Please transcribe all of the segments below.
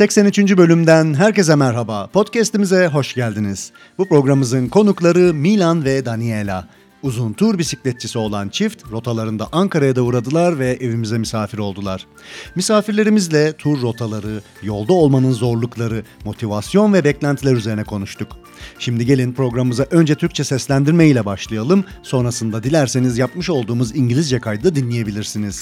83. bölümden herkese merhaba. Podcast'imize hoş geldiniz. Bu programımızın konukları Milan ve Daniela. Uzun tur bisikletçisi olan çift rotalarında Ankara'ya da uğradılar ve evimize misafir oldular. Misafirlerimizle tur rotaları, yolda olmanın zorlukları, motivasyon ve beklentiler üzerine konuştuk. Şimdi gelin programımıza önce Türkçe seslendirme ile başlayalım. Sonrasında dilerseniz yapmış olduğumuz İngilizce kaydı dinleyebilirsiniz.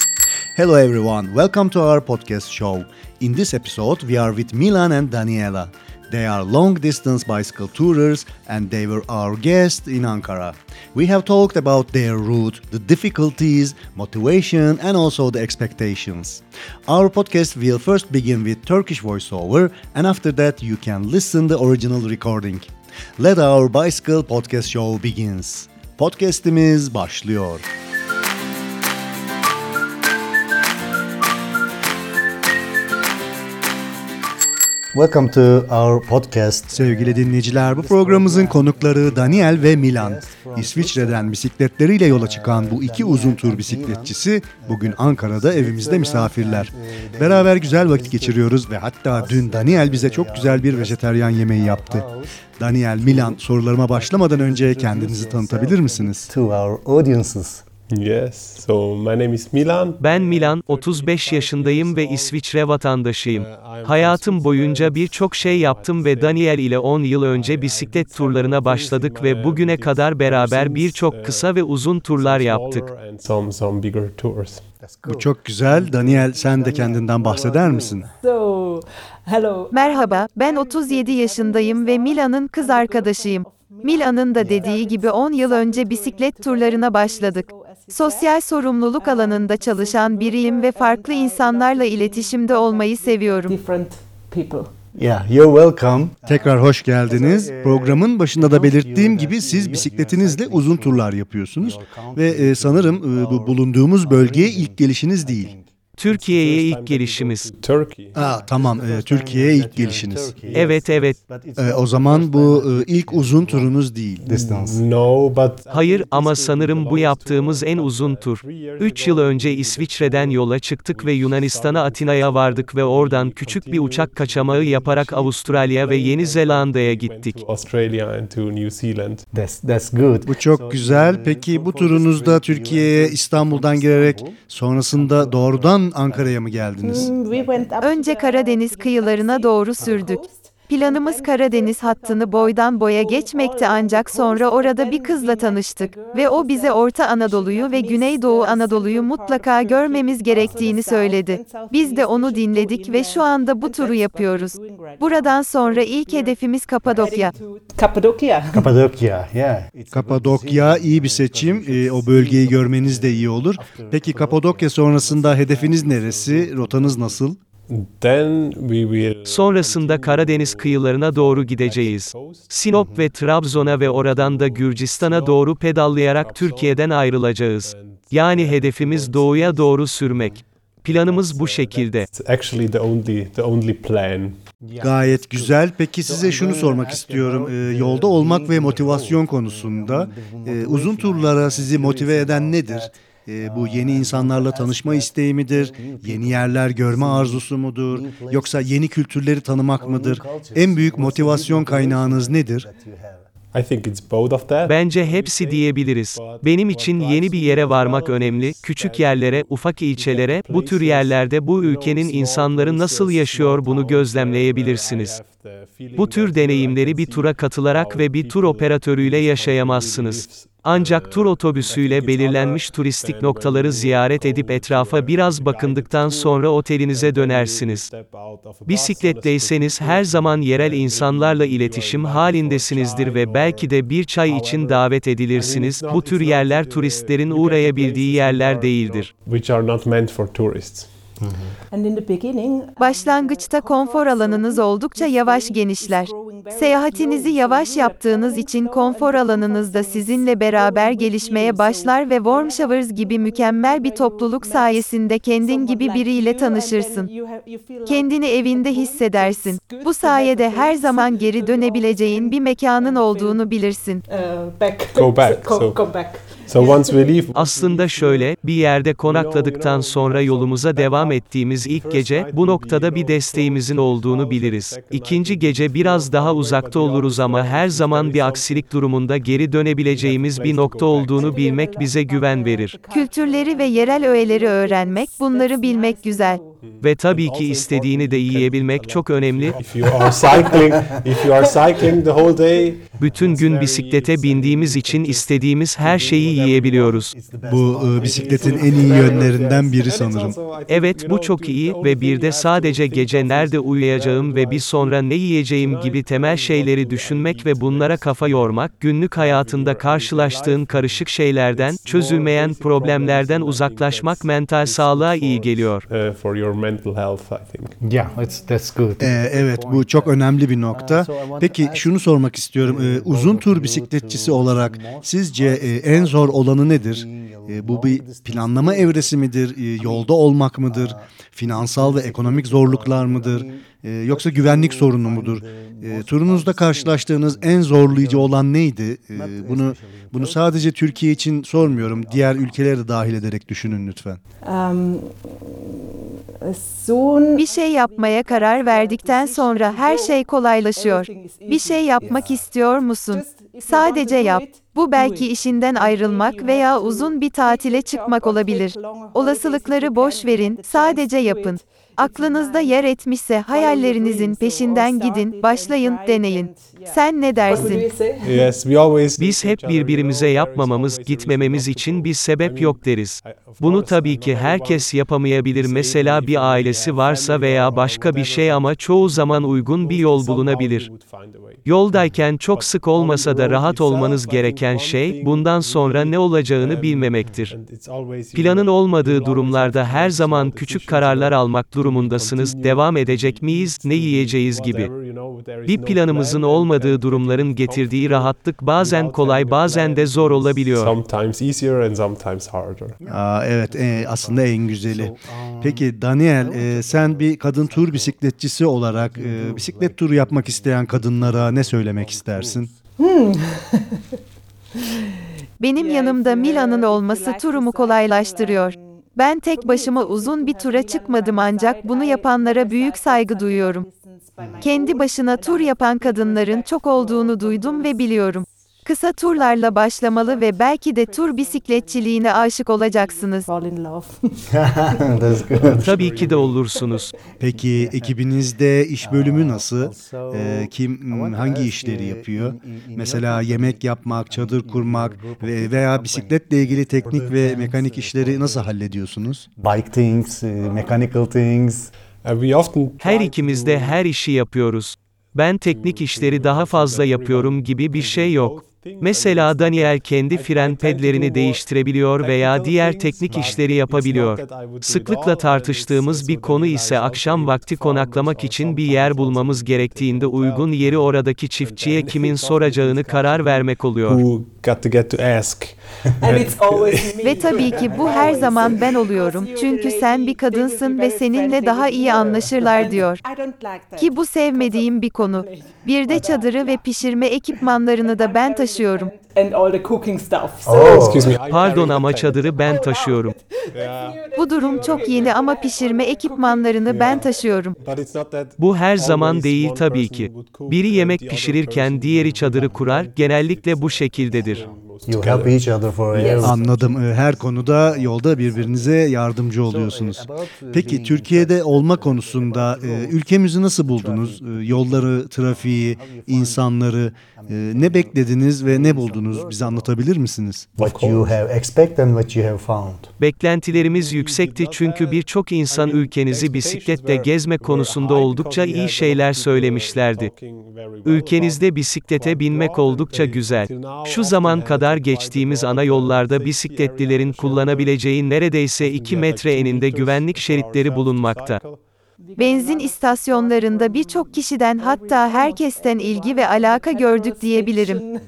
Hello everyone, welcome to our podcast show. In this episode we are with Milan and Daniela. They are long distance bicycle tourers and they were our guests in Ankara. We have talked about their route, the difficulties, motivation, and also the expectations. Our podcast will first begin with Turkish voiceover, and after that, you can listen the original recording. Let our bicycle podcast show begins. Podcast'imiz başlıyor. Welcome to our podcast. Sevgili dinleyiciler, bu programımızın konukları Daniel ve Milan. İsviçre'den bisikletleriyle yola çıkan bu iki uzun tur bisikletçisi bugün Ankara'da evimizde misafirler. Beraber güzel vakit geçiriyoruz ve hatta dün Daniel bize çok güzel bir vejeteryan yemeği yaptı. Daniel, Milan sorularıma başlamadan önce kendinizi tanıtabilir misiniz? to our audiences. Yes, so my name is Milan. Ben Milan, 35 yaşındayım ve İsviçre vatandaşıyım. Hayatım boyunca birçok şey yaptım ve Daniel ile 10 yıl önce bisiklet turlarına başladık ve bugüne kadar beraber birçok kısa ve uzun turlar yaptık. And some, some bigger tours. Bu çok güzel. Daniel sen de kendinden bahseder misin? So, hello. Merhaba, ben 37 yaşındayım ve Milan'ın kız arkadaşıyım. Milan'ın da dediği gibi 10 yıl önce bisiklet turlarına başladık. Sosyal sorumluluk alanında çalışan biriyim ve farklı insanlarla iletişimde olmayı seviyorum. Yeah, you're welcome. Tekrar hoş geldiniz. Programın başında da belirttiğim gibi siz bisikletinizle uzun turlar yapıyorsunuz ve e, sanırım e, bu bulunduğumuz bölgeye ilk gelişiniz değil. Türkiye'ye ilk gelişimiz. Turkey. Aa tamam, e, Türkiye'ye ilk gelişiniz. Evet evet. E, o zaman bu e, ilk uzun turunuz değil. Distance. No, but Hayır ama sanırım bu yaptığımız en uzun tur. 3 yıl önce İsviçre'den yola çıktık ve Yunanistan'a Atina'ya vardık ve oradan küçük bir uçak kaçamağı yaparak Avustralya ve Yeni Zelanda'ya gittik. to Australia and to New Zealand. That's that's good. Bu çok güzel. Peki bu turunuzda Türkiye'ye İstanbul'dan girerek sonrasında doğrudan Ankara'ya mı geldiniz? Önce Karadeniz kıyılarına doğru sürdük. Planımız Karadeniz hattını boydan boya geçmekti ancak sonra orada bir kızla tanıştık ve o bize Orta Anadolu'yu ve Güneydoğu Anadolu'yu mutlaka görmemiz gerektiğini söyledi. Biz de onu dinledik ve şu anda bu turu yapıyoruz. Buradan sonra ilk hedefimiz Kapadokya. Cappadocia. Cappadocia. Yeah. Kapadokya iyi bir seçim. E, o bölgeyi görmeniz de iyi olur. Peki Kapadokya sonrasında hedefiniz neresi? Rotanız nasıl? Then we will Sonrasında Karadeniz kıyılarına doğru gideceğiz. Sinop ve Trabzon'a ve oradan da Gürcistan'a doğru pedallayarak Türkiye'den ayrılacağız. Yani hedefimiz doğuya doğru sürmek. Planımız bu şekilde. Only plan. Gayet güzel. Peki size şunu sormak istiyorum. Ee, yolda olmak ve motivasyon konusunda e, uzun turlara sizi motive eden nedir? E, bu yeni insanlarla tanışma isteği midir? Yeni yerler görme arzusu mudur? Yoksa yeni kültürleri tanımak mıdır? En büyük motivasyon kaynağınız nedir? I think it's both of that. Bence hepsi diyebiliriz. Benim için yeni bir yere varmak önemli, küçük yerlere, ufak ilçelere, bu tür yerlerde bu ülkenin insanları nasıl yaşıyor bunu gözlemleyebilirsiniz. Bu tür deneyimleri bir tura katılarak ve bir tur operatörüyle yaşayamazsınız. Ancak tur otobüsüyle belirlenmiş turistik noktaları ziyaret edip etrafa biraz bakındıktan sonra otelinize dönersiniz. Bisikletteyseniz her zaman yerel insanlarla iletişim halindesinizdir ve belki de bir çay için davet edilirsiniz. Bu tür yerler turistlerin uğrayabildiği yerler değildir. Başlangıçta konfor alanınız oldukça yavaş genişler. Seyahatinizi yavaş yaptığınız için konfor alanınız da sizinle beraber gelişmeye başlar ve Warm Showers gibi mükemmel bir topluluk sayesinde kendin gibi biriyle tanışırsın. Kendini evinde hissedersin. Bu sayede her zaman geri dönebileceğin bir mekanın olduğunu bilirsin. uh, back. Go back, so- go back. So once we leave, Aslında şöyle, bir yerde konakladıktan sonra yolumuza devam ettiğimiz ilk gece, bu noktada bir desteğimizin olduğunu biliriz. İkinci gece biraz daha uzakta oluruz ama her zaman bir aksilik durumunda geri dönebileceğimiz bir nokta olduğunu bilmek bize güven verir. Kültürleri ve yerel öğeleri öğrenmek, bunları bilmek güzel. Ve tabii ki istediğini de yiyebilmek çok önemli. if you are cycling, if you are cycling the whole day, Bütün gün bisiklete bindiğimiz için istediğimiz her şeyi yiyebiliyoruz. Bu e, bisikletin en iyi yönlerinden biri sanırım. Evet bu çok iyi ve bir de sadece gece nerede uyuyacağım ve bir sonra ne yiyeceğim gibi temel şeyleri düşünmek ve bunlara kafa yormak, günlük hayatında karşılaştığın karışık şeylerden, çözülmeyen problemlerden uzaklaşmak mental sağlığa iyi geliyor. Uh, your mental health, I think. Yeah, it's, that's good. Ee, evet bu çok önemli bir nokta. Peki şunu sormak istiyorum. Ee, uzun tur bisikletçisi olarak sizce e, en zor olanı nedir? E, bu bir planlama evresi midir? E, yolda olmak mıdır? Finansal ve ekonomik zorluklar mıdır? E, yoksa güvenlik sorunu mudur? E, turunuzda karşılaştığınız en zorlayıcı olan neydi? E, bunu bunu sadece Türkiye için sormuyorum. Diğer ülkeleri de dahil ederek düşünün lütfen. Um, Bir şey yapmaya karar verdikten sonra her şey kolaylaşıyor. Bir şey yapmak istiyor musun? Sadece yap. Bu belki işinden ayrılmak veya uzun bir tatile çıkmak olabilir. Olasılıkları boş verin, sadece yapın. Aklınızda yer etmişse hayallerinizin peşinden gidin, başlayın, deneyin. Sen ne dersin? you say? Yes, we always. Biz hep birbirimize yapmamamız, gitmememiz için bir sebep yok deriz. Bunu tabii ki herkes yapamayabilir. Mesela bir ailesi varsa veya başka bir şey ama çoğu zaman uygun bir yol bulunabilir. Yoldayken çok sık olmasa da rahat olmanız gereken şey, bundan sonra ne olacağını bilmemektir. Planın olmadığı durumlarda her zaman küçük kararlar almak durumundasınız. Devam edecek miyiz, ne yiyeceğiz gibi. Bir planımızın olmadığı durumların getirdiği rahatlık bazen kolay bazen de zor olabiliyor. Sometimes easier and sometimes harder. Aa, evet e, aslında en güzeli. Peki Daniel e, sen bir kadın tur bisikletçisi olarak e, bisiklet turu yapmak isteyen kadınlara ne söylemek istersin? Benim yanımda Milan'ın olması turumu kolaylaştırıyor. Ben tek başıma uzun bir tura çıkmadım ancak bunu yapanlara büyük saygı duyuyorum. Kendi başına tur yapan kadınların çok olduğunu duydum ve biliyorum. Kısa turlarla başlamalı ve belki de tur bisikletçiliğine aşık olacaksınız. Tabii ki de olursunuz. Peki ekibinizde iş bölümü nasıl? E, kim hangi işleri yapıyor? Mesela yemek yapmak, çadır kurmak ve veya bisikletle ilgili teknik ve mekanik işleri nasıl hallediyorsunuz? Bike things, uh, mechanical things. Uh, we often Her ikimiz de her işi yapıyoruz. Ben teknik işleri daha fazla yapıyorum gibi bir şey yok. Mesela Daniel kendi fren pedlerini değiştirebiliyor veya diğer teknik işleri yapabiliyor. Sıklıkla tartıştığımız bir konu ise akşam vakti konaklamak için bir yer bulmamız gerektiğinde uygun yeri oradaki çiftçiye kimin soracağını karar vermek oluyor. Ve tabii ki bu her zaman ben oluyorum. Çünkü sen bir kadınsın ve seninle daha iyi anlaşırlar diyor. I don't like that. Ki bu sevmediğim bir konu. Bir de çadırı ve pişirme ekipmanlarını da ben taşıyorum taşıyorum. And all the cooking stuff. So Oh. Excuse me. I Pardon carry the ama çadırı ben taşıyorum. Yeah. Bu durum çok yeni ama pişirme ekipmanlarını ben taşıyorum. But it's not that Bu her zaman değil tabii ki. Biri yemek pişirirken diğeri çadırı kurar, genellikle bu şekildedir. most You together. help each other for everything. Anladım. E, Her konuda yolda birbirinize yardımcı oluyorsunuz. Peki Türkiye'de olma konusunda e, ülkemizi nasıl buldunuz? E, yolları, trafiği, insanları e, ne beklediniz ve ne buldunuz? Bize anlatabilir misiniz? What you have expect and what you have found. Beklentilerimiz yüksekti çünkü birçok insan ülkenizi bisikletle gezme konusunda oldukça iyi şeyler söylemişlerdi. Ülkenizde bisiklete binmek oldukça güzel. Şu zaman kadar geçtiğimiz ana yollarda bisikletlilerin kullanabileceği neredeyse 2 metre eninde güvenlik şeritleri bulunmakta. Benzin istasyonlarında birçok kişiden hatta herkesten ilgi ve alaka gördük diyebilirim.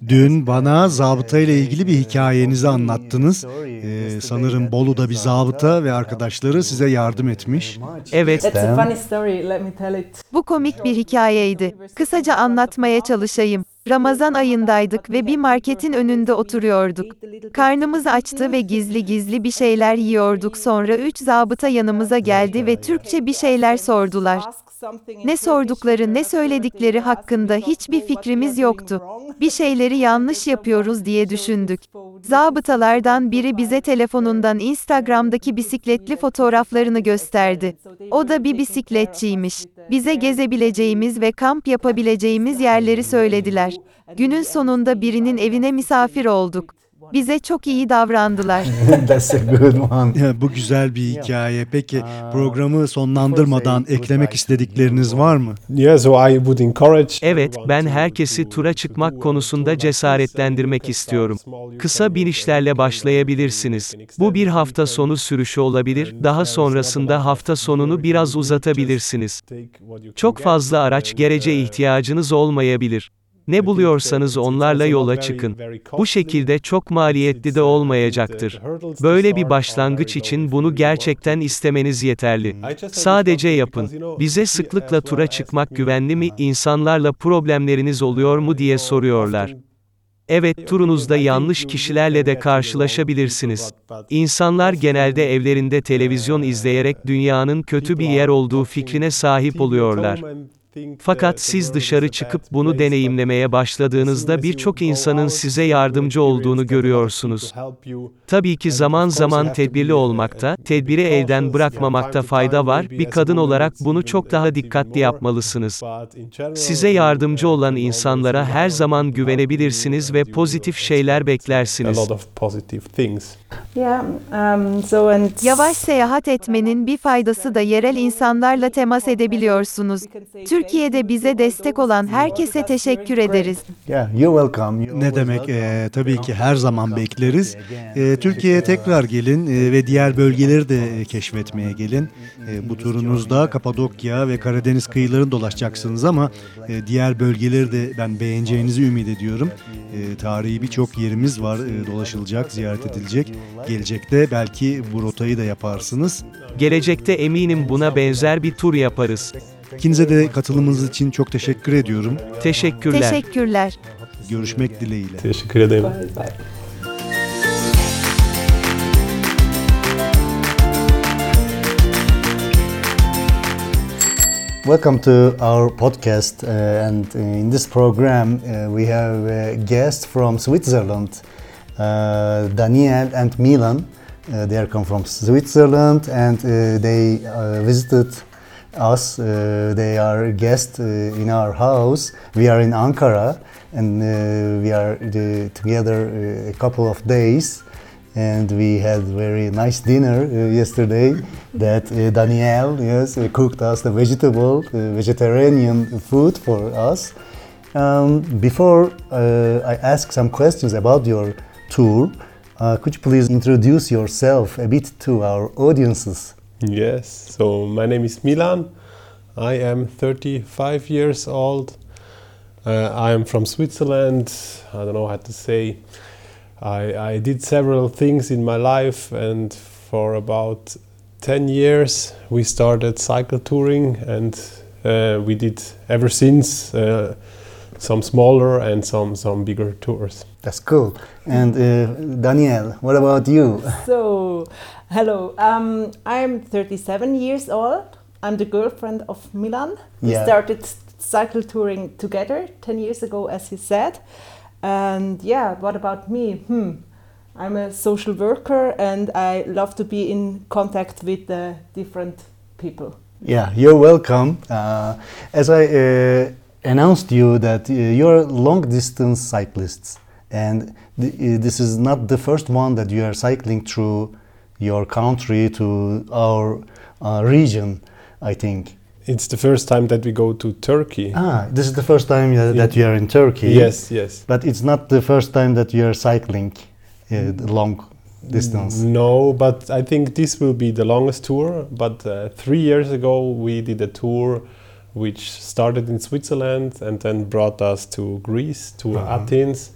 Dün bana zabıta ile ilgili bir hikayenizi anlattınız. E, sanırım Bolu'da bir zabıta ve arkadaşları size yardım etmiş. Evet. Bu komik bir hikayeydi. Kısaca anlatmaya çalışayım. Ramazan ayındaydık ve bir marketin önünde oturuyorduk. Karnımız açtı ve gizli gizli bir şeyler yiyorduk. Sonra üç zabıta yanımıza geldi ve Türkçe bir şeyler sordular. Ne sordukları ne söyledikleri hakkında hiçbir fikrimiz yoktu. Bir şeyleri yanlış yapıyoruz diye düşündük. Zabıtalardan biri bize telefonundan Instagram'daki bisikletli fotoğraflarını gösterdi. O da bir bisikletçiymiş. Bize gezebileceğimiz ve kamp yapabileceğimiz yerleri söylediler. Günün sonunda birinin evine misafir olduk. Bize çok iyi davrandılar. That's a good one. Ya, Bu güzel bir hikaye. Peki programı sonlandırmadan eklemek istedikleriniz var mı? Yeah, so I would encourage. Evet, ben herkesi tura çıkmak konusunda cesaretlendirmek istiyorum. Kısa binişlerle başlayabilirsiniz. Bu bir hafta sonu sürüşü olabilir, daha sonrasında hafta sonunu biraz uzatabilirsiniz. Çok fazla araç gerece ihtiyacınız olmayabilir. Ne buluyorsanız onlarla yola çıkın. Bu şekilde çok maliyetli de olmayacaktır. Böyle bir başlangıç için bunu gerçekten istemeniz yeterli. Sadece yapın. Bize sıklıkla tura çıkmak güvenli mi, insanlarla problemleriniz oluyor mu diye soruyorlar. Evet, turunuzda yanlış kişilerle de karşılaşabilirsiniz. İnsanlar genelde evlerinde televizyon izleyerek dünyanın kötü bir yer olduğu fikrine sahip oluyorlar. Fakat siz dışarı çıkıp bunu deneyimlemeye başladığınızda birçok insanın size yardımcı olduğunu görüyorsunuz. Tabii ki zaman zaman tedbirli olmakta, tedbiri elden bırakmamakta fayda var. Bir kadın olarak bunu çok daha dikkatli yapmalısınız. Size yardımcı olan insanlara her zaman güvenebilirsiniz ve pozitif şeyler beklersiniz. Um, so and Yavaş seyahat etmenin bir faydası da yerel insanlarla temas edebiliyorsunuz. Türkiye'de bize destek olan herkese teşekkür ederiz. Yeah, you're welcome. You're Ne demek? Ee, tabii ki her zaman bekleriz. Ee, Türkiye'ye tekrar gelin e, ve diğer bölgeleri de e, keşfetmeye gelin. E, bu turunuzda Kapadokya ve Karadeniz kıyılarını dolaşacaksınız ama e, diğer bölgeleri de ben beğeneceğinizi ümit ediyorum. E, tarihi birçok yerimiz var e, dolaşılacak, ziyaret edilecek. Gelecekte belki bu rotayı da yaparsınız. Gelecekte eminim buna benzer bir tur yaparız. İkinize de katılımınız için çok teşekkür ediyorum. Teşekkürler. Teşekkürler. Görüşmek dileğiyle. Teşekkür ederim. bye bye. Welcome to our podcast, uh, and uh, in this program uh, we have a guest from Switzerland, uh, Daniel and Milan. Uh, they are come from Switzerland, and uh, they uh, visited us. Uh, they are guests uh, in our house. We are in Ankara, and uh, we are uh, together uh, a couple of days and we had very nice dinner uh, yesterday that Danielle yes cooked us the vegetable vegetarian food for us. Um, before I ask some questions about your tour, could you please introduce yourself a bit to our audiences? Yes, so my name is Milan. I am 35 years old. Uh, I am from Switzerland. I don't know how to say. I, I did several things in my life, and for about 10 years we started cycle touring, and uh, we did ever since uh, some smaller and some, some bigger tours. That's cool. And uh, Danielle, what about you? So, hello. Um, I'm 37 years old. I'm the girlfriend of Milan. We Yeah. started cycle touring together 10 years ago, as he said. And yeah, what about me? Hmm. I'm a social worker and I love to be in contact with the different people. Yeah, you're welcome. Uh, as I uh, announced you that uh, you're long distance cyclists, and th- uh, this is not the first one that you are cycling through your country to our uh, region, I think. It's the first time that we go to Turkey. Ah, this is the first time uh, that you are in Turkey. Yes, yes. But it's not the first time that you are cycling uh, long distance. No, but I think this will be the longest tour. But uh, three years ago, we did a tour which started in Switzerland and then brought us to Greece, to Uh-huh. Athens.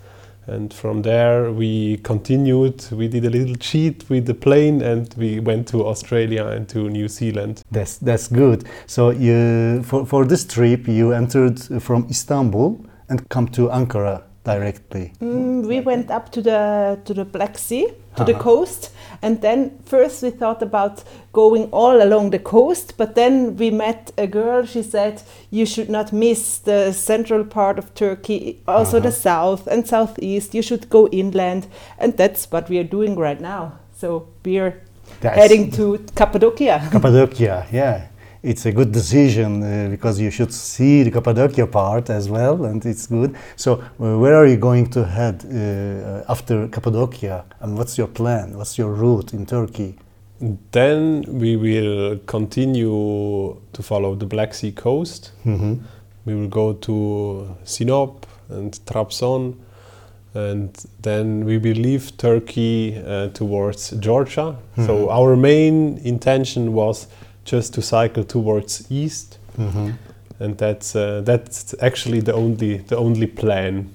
And from there, we continued. We did a little cheat with the plane and we went to Australia and to New Zealand. That's that's good. So you for for this trip you entered from Istanbul and come to Ankara directly? Mm, we went up to the to the Black Sea, to the Uh-huh. coast, and then first we thought about going all along the coast, but then we met a girl. She said you should not miss the central part of Turkey, also the south and southeast. You should go inland, and that's what we are doing right now. So we're That's- heading to Cappadocia. Cappadocia, yeah. It's a good decision uh, because you should see the Cappadocia part as well, and it's good. So, uh, where are you going to head uh, after Cappadocia, and what's your plan? What's your route in Turkey? Then we will continue to follow the Black Sea coast. Mm-hmm. We will go to Sinop and Trabzon, and then we will leave Turkey uh, towards Georgia. So our main intention was just to cycle towards east, Mm-hmm. and that's uh, that's actually the only the only plan.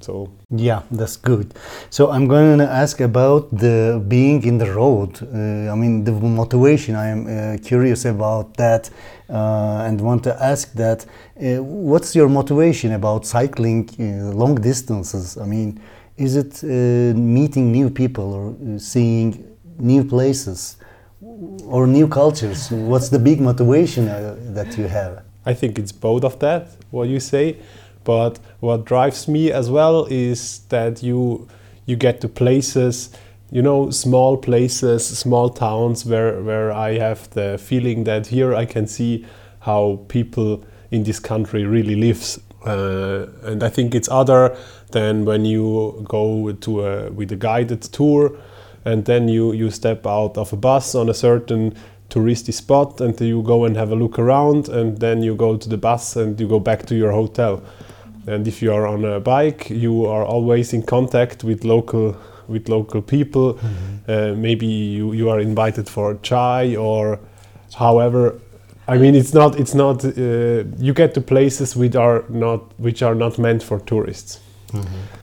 So Yeah, that's good. So I'm going to ask about the being in the road. Uh, I mean, the motivation. I am uh, curious about that, uh, and want to ask that. Uh, what's your motivation about cycling uh, long distances? I mean, is it uh, meeting new people or seeing new places or new cultures? What's the big motivation uh, that you have? I think it's both of that, what you say. But what drives me as well is that you you get to places, you know, small places, small towns where where I have the feeling that here I can see how people in this country really lives. Uh, and I think it's other than when you go to a with a guided tour and then you, you step out of a bus on a certain touristy spot and you go and have a look around and then you go to the bus and you go back to your hotel. And if you are on a bike you are always in contact with local with local people. Uh, maybe you, you are invited for chai or however i mean it's not it's not uh, you get to places which are not which are not meant for tourists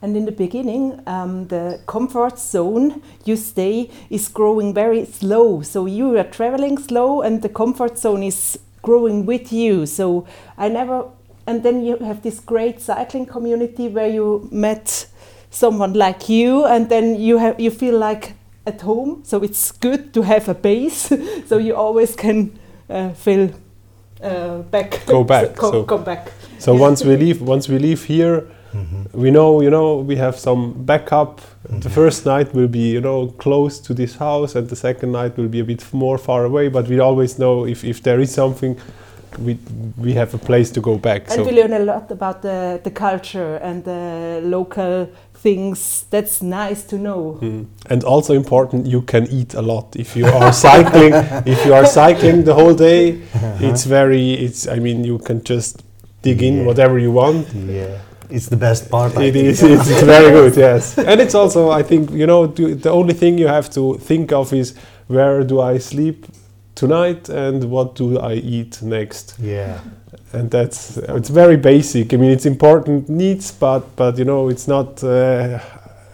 And in the beginning, um, the comfort zone you stay is growing very slow. So you are traveling slow, and the comfort zone is growing with you. So I never, and then you have this great cycling community where you met someone like you, and then you have you feel like at home. So it's good to have a base, so you always can uh, feel uh, back. Go back, go, so- go back. So once we leave, once we leave here, Mm-hmm. we know, you know, we have some backup. The mm-hmm. first night will be, you know, close to this house, and the second night will be a bit more far away. But we always know if, if there is something, we we have a place to go back. And we learn a lot about the, the culture and the local things. That's nice to know. Mm. And also important, you can eat a lot if you are cycling. if you are cycling the whole day, uh-huh. it's very. It's. I mean, you can just dig in whatever you want. Yeah, it's the best part. I It think. is. It's very good. Yes, and it's also. I think you know the only thing you have to think of is where do I sleep tonight and what do I eat next, Yeah. and that's it's very basic. I mean, it's important needs, but but you know it's not uh,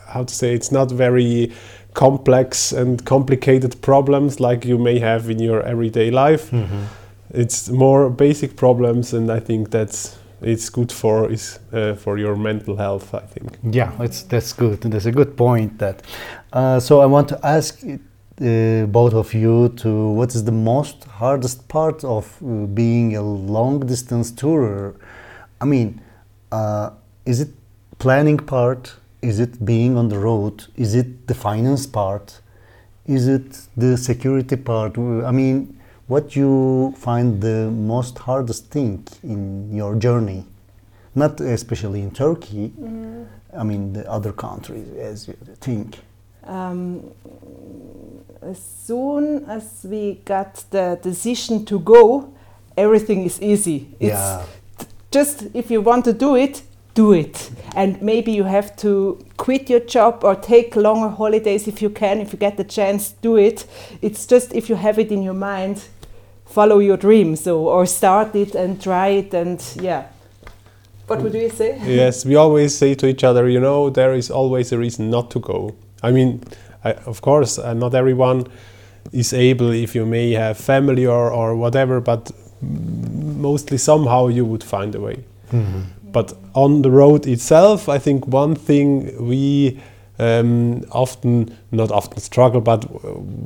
how to say it's not very complex and complicated problems like you may have in your everyday life. Mhm. It's more basic problems, and I think that's it's good for is uh, for your mental health. I think. Yeah, it's, that's good. That's a good point. That. Uh, so I want to ask uh, both of you to what is the most hardest part of uh, being a long distance tourer? I mean, uh, is it planning part? Is it being on the road? Is it the finance part? Is it the security part? I mean, what you find the most hardest thing in your journey? Not especially in Turkey. I mean, the other countries, as you think. Um, as soon as we got the decision to go, everything is easy. It's yeah. just if you want to do it, do it. And maybe you have to quit your job or take longer holidays if you can, if you get the chance, do it. It's just if you have it in your mind, follow your dream. So or start it and try it and yeah. What would you say? yes, we always say to each other, you know, there is always a reason not to go. I mean, I, of course, uh, not everyone is able, if you may have family or, or whatever, but mm, mostly somehow you would find a way. Mhm. But on the road itself, I think one thing we um, often, not often struggle, but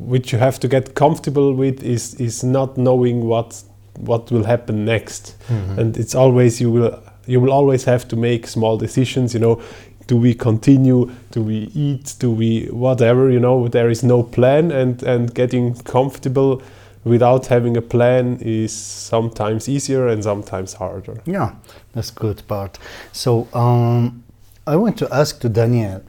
which you have to get comfortable with is is not knowing what what will happen next, Mhm. and it's always you will you will always have to make small decisions. You know, do we continue? Do we eat? Do we whatever? You know, there is no plan, and and getting comfortable without having a plan is sometimes easier and sometimes harder. Yeah, that's good part. So um, I want to ask to Danielle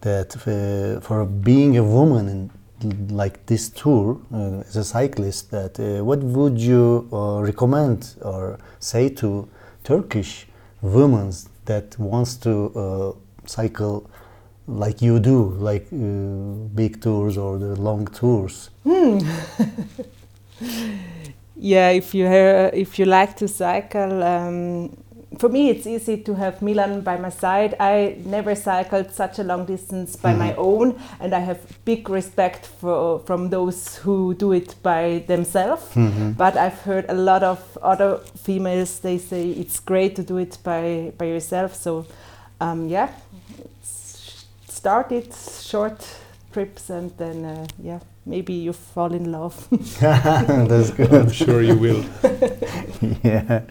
that uh, for being a woman in like this tour uh, as a cyclist, that uh, what would you uh, recommend or say to Turkish women that wants to uh, cycle like you do, like uh, big tours or the long tours? Yeah, if you ha- if you like to cycle, um, for me it's easy to have Milan by my side. I never cycled such a long distance by my own, and I have big respect for from those who do it by themselves. But I've heard a lot of other females. They say it's great to do it by by yourself. So, um, yeah, s- start it short trips, and then uh, yeah, maybe you fall in love. that's good. I'm sure you will. yeah.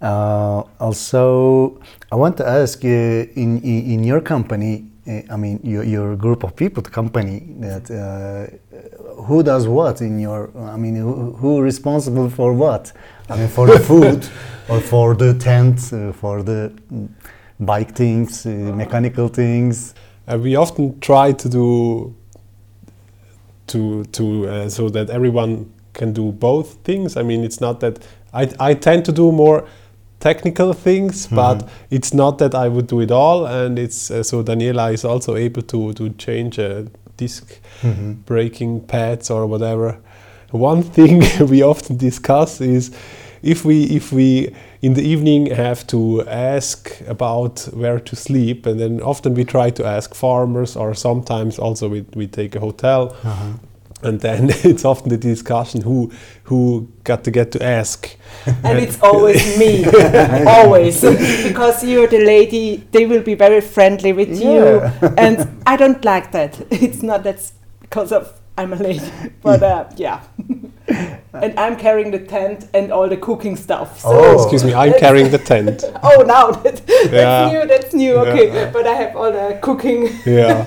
Uh, also, I want to ask you in, in, in your company, uh, I mean, your, your group of people, the company, that uh, who does what in your, I mean, who, who responsible for what? I mean, for the food or for the tent, uh, for the mm, bike things, uh, mechanical things? Uh, we often try to do to to uh, so that everyone can do both things. I mean, it's not that I I tend to do more technical things, but it's not that I would do it all. And it's uh, so Daniela is also able to to change a disc braking pads or whatever. One thing we often discuss is if we if we in the evening have to ask about where to sleep, and then often we try to ask farmers, or sometimes also we, we take a hotel, and then it's often the discussion who who got to get to ask. and it's always me. Always. Because you're the lady they will be very friendly with Yeah. you and i don't like that. It's not that's because of i'm a lady. But uh, yeah and i'm carrying the tent and all the cooking stuff so Oh. Excuse me, I'm carrying the tent. oh now that, that's Yeah. new that's new okay Yeah. but i have all the cooking yeah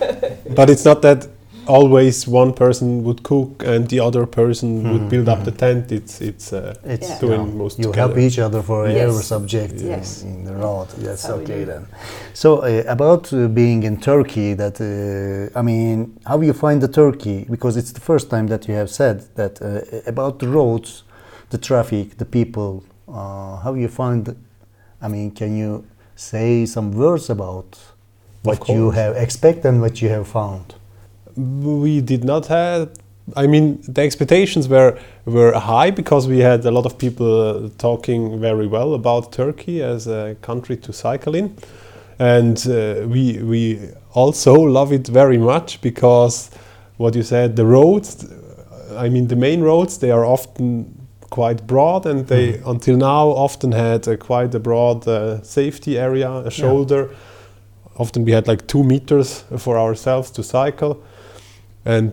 but it's not that always one person would cook and the other person would build up the tent it's it's uh, It's Yeah. doing yeah, most you together. help each other for Yes. every subject in- Yes. in, the road. That's how okay then. So uh, about uh, being in Turkey, that uh, I mean, how you find the Turkey? Because it's the first time that you have said that uh, about the roads, the traffic, the people. Uh, how you find? I mean, can you say some words about what you have expected and what you have found? We did not have i mean the expectations were were high because we had a lot of people uh, talking very well about turkey as a country to cycle in. And uh, we we also love it very much because what you said the roads i mean the main roads they are often quite broad and they until now often had a quite a broad uh, safety area a shoulder. Often we had like two meters for ourselves to cycle and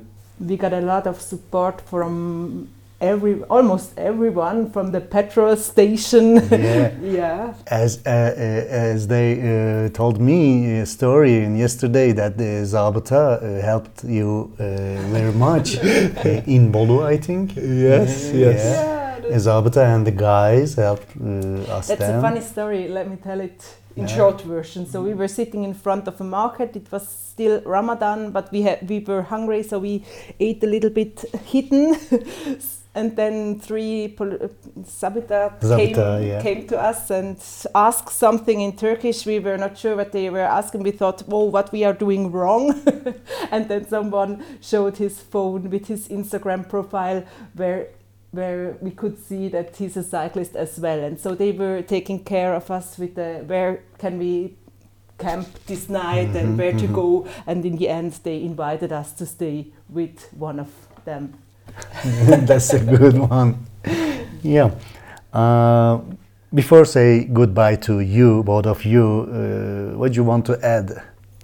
we got a lot of support from every almost everyone from the petrol station Yeah. yeah As uh, uh, as they uh, told me a story in yesterday that the Zabıta uh, helped you uh, very much uh, in Bolu, I think. Yes, Yeah. yes. Yeah, Yeah. Zabıta and the guys helped uh, us That's then. a funny story. Let me tell it in Yeah. short version. So we were sitting in front of a market. It was still Ramadan, but we had we were hungry, so we ate a little bit hidden. and then three pol- Sabita, Zabita, came, yeah. came to us and asked something in Turkish. We were not sure what they were asking. We thought, "Whoa, what we are doing wrong?" and then someone showed his phone with his Instagram profile where where we could see that he's a cyclist as well and so they were taking care of us with the where can we camp this night and where to go and in the end they invited us to stay with one of them That's a good one. Yeah. Uh, before say goodbye to you, both of you, uh, what do you want to add?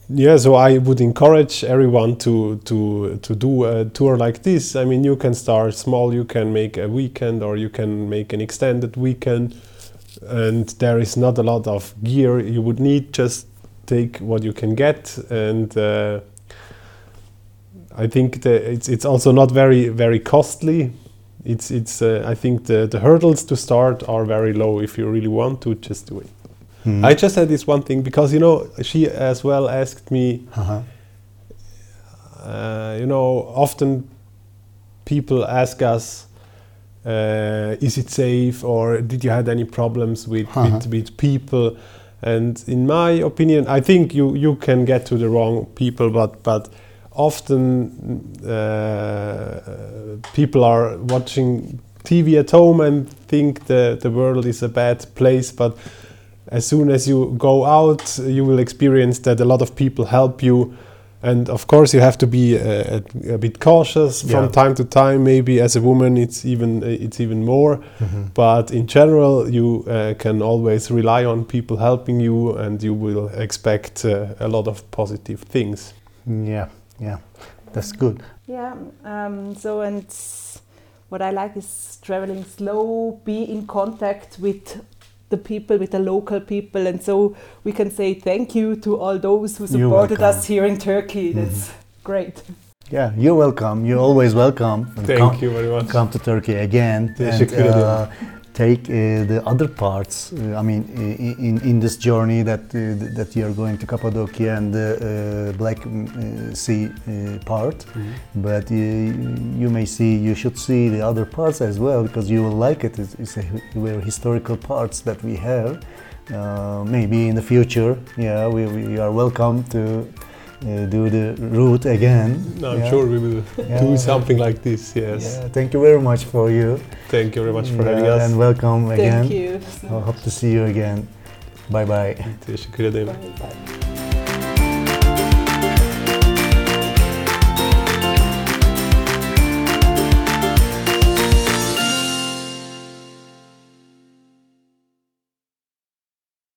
Yeah, so I would encourage everyone to to to do a tour like this. I mean, you can start small. You can make a weekend, or you can make an extended weekend, and there is not a lot of gear you would need. Just take what you can get, and uh, I think it's it's also not very very costly. It's it's uh, I think the the hurdles to start are very low if you really want to just do it. Hmm. I just had this one thing because you know she as well asked me. Uh-huh. Uh, you know, often people ask us, uh, "Is it safe?" or "Did you had any problems with Uh-huh. with, with people?" And in my opinion, I think you you can get to the wrong people, but but often uh, people are watching TV at home and think the the world is a bad place, but as soon as you go out, you will experience that a lot of people help you. And of course, you have to be uh, a, a bit cautious from Yeah. time to time. Maybe as a woman, it's even it's even more. Mhm. But in general, you uh, can always rely on people helping you, and you will expect uh, a lot of positive things. Yeah, yeah, that's good. Yeah. Um, so and what I like is traveling slow, be in contact with the people, with the local people, and so we can say thank you to all those who supported us here in Turkey. That's great. Yeah, you're welcome. You're always welcome. Thank come, you very much. Come to Turkey again and Teşekkür ederim. uh, take uh, the other parts. uh, I mean, in in this journey that uh, that you're going to Cappadocia and the Black mm, Sea part, Mm-hmm. but uh, you may see you should see the other parts as well because you will like it. It's, it's a very historical parts that we have. Maybe in the future, yeah, we, we are welcome to uh, do the route again. No, I'm yeah. sure we will Yeah. do something like this. Yes. Yeah, thank you very much for you. Thank you very much for Yeah, having us. And welcome again. Thank you. I hope to see you again. Bye bye. Teşekkür ederim. Bye, bye.